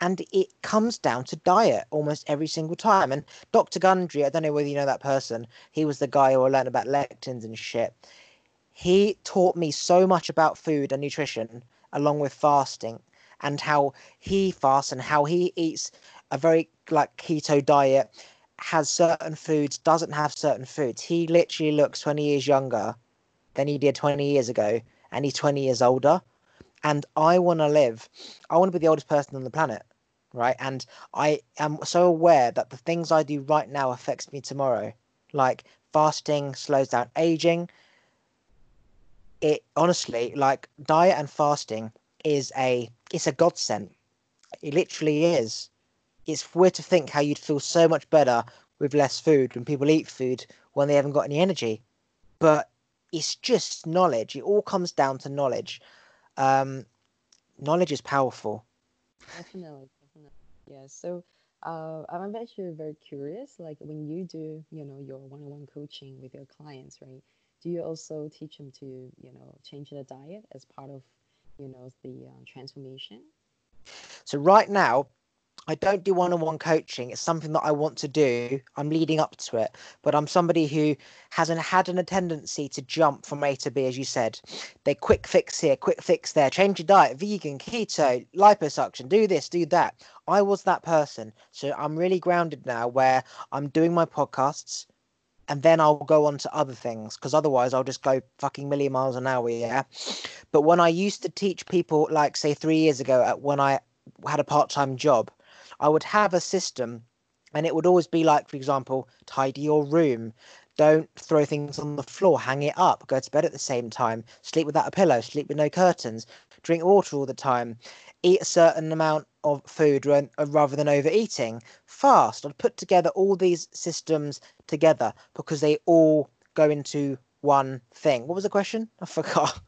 and it comes down to diet almost every single time. And Dr. Gundry, I don't know whether you know that person, he was the guy who I learned about lectins and shit. He taught me so much about food and nutrition, along with fasting, and how he fasts and how he eats a very like keto diet, has certain foods, doesn't have certain foods. He literally looks 20 years younger than he did 20 years ago, and he's 20 years older and I want to live. I want to be the oldest person on the planet, right? And I am so aware that the things I do right now affects me tomorrow. Like fasting slows down aging. It honestly, like diet and fasting, is a it's a godsend. It literally is. It's weird to think how you'd feel so much better with less food when people eat food when they haven't got any energy. But it's just knowledge. It all comes down to knowledge um, knowledge is powerful. Definitely, definitely. Yeah. So uh, I'm actually very curious. Like when you do, you know, your one-on-one coaching with your clients, right? Do you also teach them to, you know, change their diet as part of, you know, the uh, transformation? So right now, I don't do one on one coaching. It's something that I want to do. I'm leading up to it, but I'm somebody who hasn't had a tendency to jump from A to B, as you said. They quick fix here, quick fix there, change your diet, vegan, keto, liposuction, do this, do that. I was that person. So I'm really grounded now where I'm doing my podcasts and then I'll go on to other things because otherwise I'll just go fucking million miles an hour. Yeah. But when I used to teach people, like, say, three years ago, when I had a part time job, I would have a system and it would always be like, for example, tidy your room. Don't throw things on the floor, hang it up, go to bed at the same time, sleep without a pillow, sleep with no curtains, drink water all the time, eat a certain amount of food uh, rather than overeating, fast. I'd put together all these systems together because they all go into one thing. What was the question? I forgot.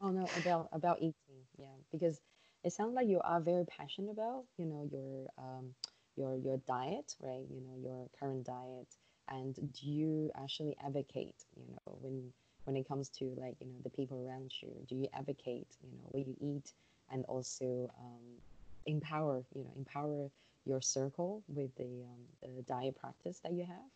Oh no, about about eating, yeah, because it sounds like you are very passionate about you know your um, your your diet right you know your current diet and do you actually advocate you know when when it comes to like you know the people around you do you advocate you know what you eat and also um, empower you know empower your circle with the, um, the diet practice that you have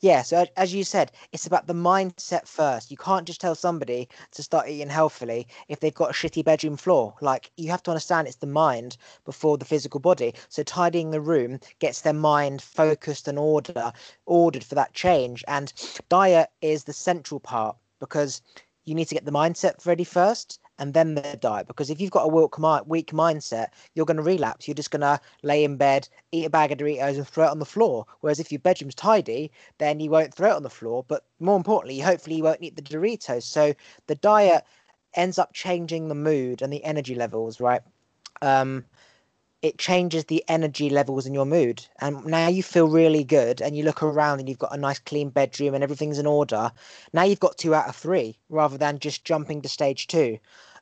yeah, so as you said, it's about the mindset first. You can't just tell somebody to start eating healthily if they've got a shitty bedroom floor. Like you have to understand it's the mind before the physical body. So tidying the room gets their mind focused and order ordered for that change. And diet is the central part because you need to get the mindset ready first and then the diet. Because if you've got a weak, mindset, you're going to relapse. You're just going to lay in bed, eat a bag of Doritos, and throw it on the floor. Whereas if your bedroom's tidy, then you won't throw it on the floor. But more importantly, hopefully, you won't eat the Doritos. So the diet ends up changing the mood and the energy levels, right? Um, it changes the energy levels in your mood. And now you feel really good and you look around and you've got a nice clean bedroom and everything's in order. Now you've got two out of three rather than just jumping to stage two.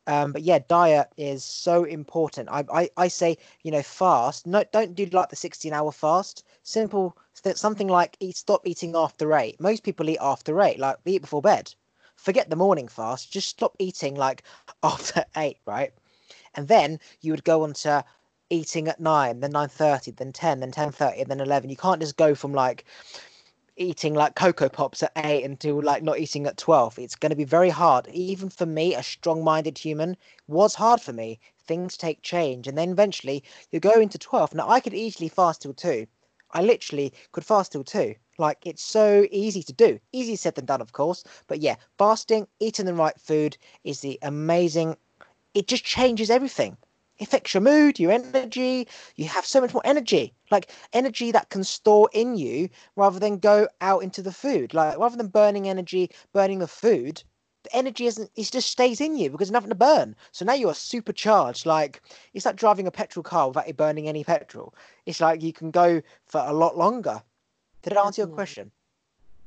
Um, but yeah, diet is so important. I, I, I say, you know, fast. No, don't do like the 16 hour fast. Simple, something like eat, stop eating after eight. Most people eat after eight, like eat before bed. Forget the morning fast. Just stop eating like [laughs] after eight, right? And then you would go on to eating at nine, then nine thirty, then ten, then ten thirty, then eleven. You can't just go from like eating like Coco Pops at eight until like not eating at twelve. It's going to be very hard. Even for me, a strong-minded human, was hard for me. Things take change, and then eventually you go into twelve. Now I could easily fast till two. I literally could fast till two. Like it's so easy to do. Easier said than done, of course. But yeah, fasting, eating the right food is the amazing. It just changes everything affects your mood, your energy. You have so much more energy, like energy that can store in you rather than go out into the food. Like rather than burning energy, burning the food, the energy isn't. It just stays in you because there's nothing to burn. So now you are supercharged. Like it's like driving a petrol car without you burning any petrol. It's like you can go for a lot longer. Did I answer your question?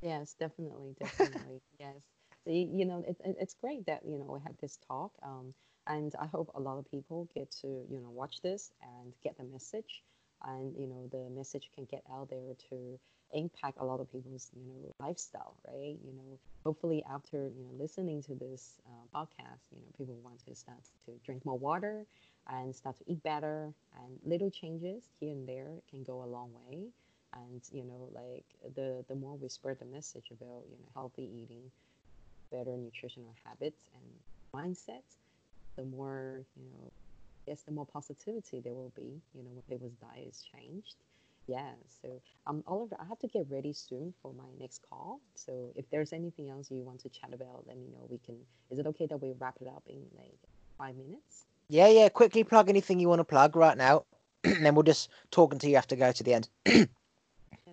Yes, definitely, definitely, yes. So, you know, it, it, it's great that you know we have this talk. Um, and I hope a lot of people get to you know watch this and get the message, and you know the message can get out there to impact a lot of people's you know lifestyle, right? You know, hopefully after you know listening to this uh, podcast, you know people want to start to drink more water and start to eat better, and little changes here and there can go a long way. And you know, like the the more we spread the message about you know healthy eating, better nutritional habits and mindsets the more, you know, yes, the more positivity there will be, you know, when people's diet is changed. Yeah, so um, Oliver, I have to get ready soon for my next call. So if there's anything else you want to chat about, let me know. We can. Is it okay that we wrap it up in like five minutes? Yeah, yeah. Quickly plug anything you want to plug right now, [clears throat] and then we'll just talk until you have to go to the end. [clears throat] yeah,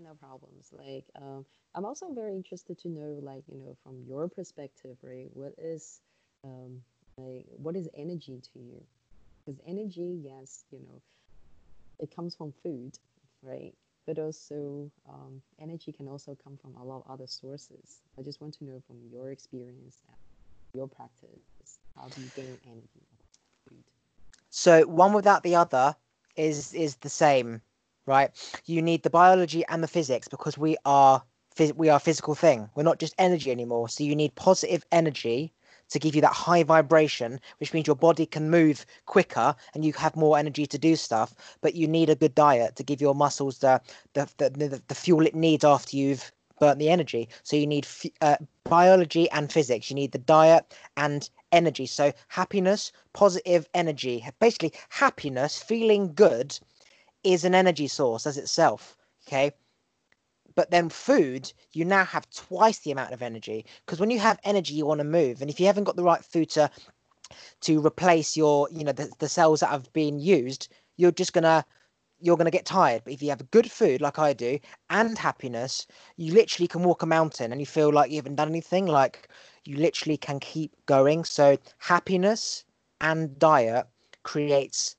no problems. Like, um, I'm also very interested to know, like, you know, from your perspective, right? What is um, like, what is energy to you? Because energy, yes, you know, it comes from food, right? But also, um, energy can also come from a lot of other sources. I just want to know from your experience, your practice, how do you gain energy? So one without the other is is the same. right? You need the biology and the physics because we are we are physical thing. We're not just energy anymore. So you need positive energy to give you that high vibration, which means your body can move quicker and you have more energy to do stuff. But you need a good diet to give your muscles the the the, the, the fuel it needs after you've burnt the energy. So you need uh, biology and physics. You need the diet and energy. So happiness, positive energy. Basically, happiness, feeling good, is an energy source as itself. Okay. But then food, you now have twice the amount of energy because when you have energy, you want to move, and if you haven't got the right food to to replace your, you know, the, the cells that have been used, you're just gonna you're going to get tired. But if you have good food, like I do, and happiness, you literally can walk a mountain and you feel like you haven't done anything. Like you literally can keep going. So happiness and diet creates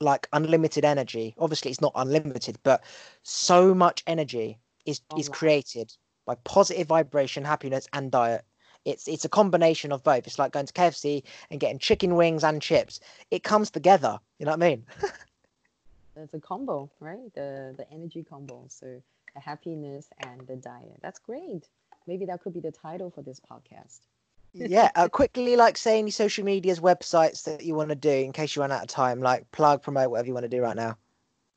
like unlimited energy. Obviously, it's not unlimited, but so much energy is oh, is created by positive vibration, happiness, and diet. It's it's a combination of both. It's like going to KFC and getting chicken wings and chips. It comes together. You know what I mean? [laughs] it's a combo, right? The the energy combo. So the happiness and the diet. That's great. Maybe that could be the title for this podcast. yeah, uh, quickly, like say any social medias, websites that you want to do in case you run out of time, like plug, promote, whatever you want to do right now.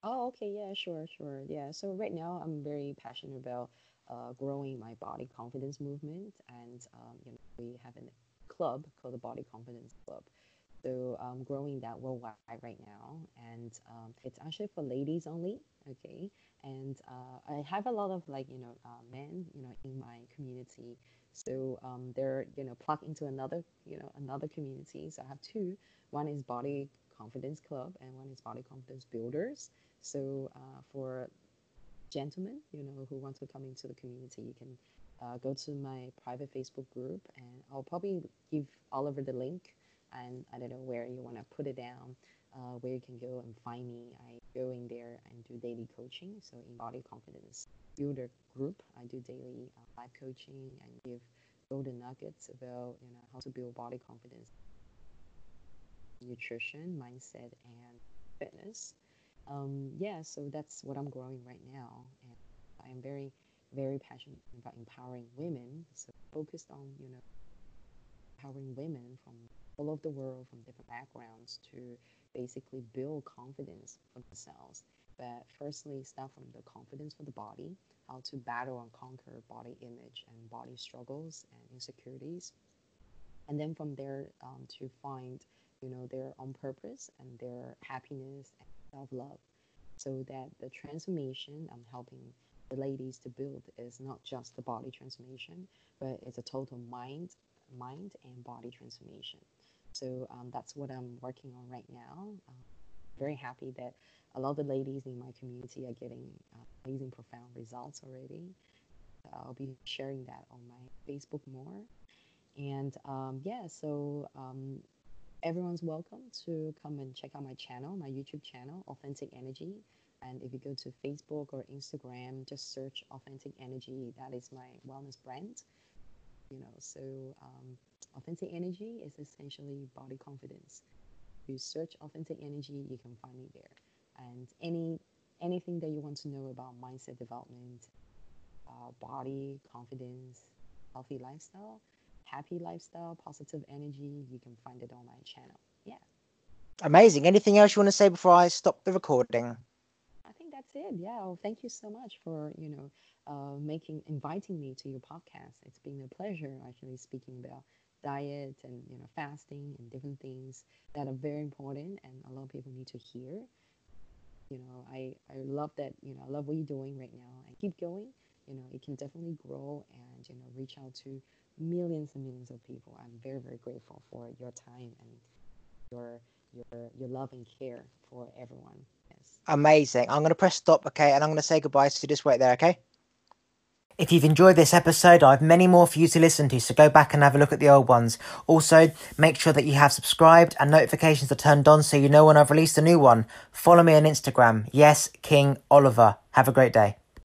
Oh, okay, yeah, sure, sure, yeah. So right now, I'm very passionate about uh, growing my body confidence movement, and um, you know, we have a club called the Body Confidence Club. So I'm growing that worldwide right now, and um, it's actually for ladies only. Okay, and uh, I have a lot of like you know uh, men you know in my community, so um, they're you know plugged into another you know another community. So I have two. One is Body Confidence Club, and one is Body Confidence Builders. So uh, for gentlemen, you know who want to come into the community, you can uh, go to my private Facebook group, and I'll probably give Oliver the link and I don't know where you want to put it down, uh, where you can go and find me. I go in there and do daily coaching. So in Body Confidence Builder group, I do daily uh, live coaching and give golden nuggets about you know how to build body confidence, nutrition, mindset, and fitness. Um, yeah, so that's what I'm growing right now, and I am very, very passionate about empowering women. So focused on you know empowering women from all over the world from different backgrounds to basically build confidence for themselves. But firstly, start from the confidence for the body, how to battle and conquer body image and body struggles and insecurities. And then from there um, to find, you know, their own purpose and their happiness and self-love. So that the transformation I'm helping the ladies to build is not just the body transformation, but it's a total mind, mind and body transformation. So um, that's what I'm working on right now. Um, very happy that a lot of the ladies in my community are getting uh, amazing, profound results already. I'll be sharing that on my Facebook more. And um, yeah, so um, everyone's welcome to come and check out my channel, my YouTube channel, Authentic Energy. And if you go to Facebook or Instagram, just search Authentic Energy. That is my wellness brand. You know, so um, authentic energy is essentially body confidence. If you search authentic energy, you can find me there. And any anything that you want to know about mindset development, uh, body confidence, healthy lifestyle, happy lifestyle, positive energy, you can find it on my channel. Yeah. Amazing. Anything else you want to say before I stop the recording? I think that's it. Yeah. Well, thank you so much for you know uh, making inviting me to your podcast. It's been a pleasure actually speaking about diet and you know fasting and different things that are very important and a lot of people need to hear you know i i love that you know i love what you're doing right now and keep going you know it can definitely grow and you know reach out to millions and millions of people i'm very very grateful for your time and your your your love and care for everyone yes amazing i'm going to press stop okay and i'm going to say goodbye so just wait there okay if you've enjoyed this episode, I have many more for you to listen to, so go back and have a look at the old ones. Also, make sure that you have subscribed and notifications are turned on so you know when I've released a new one. Follow me on Instagram. Yes, King Oliver. Have a great day.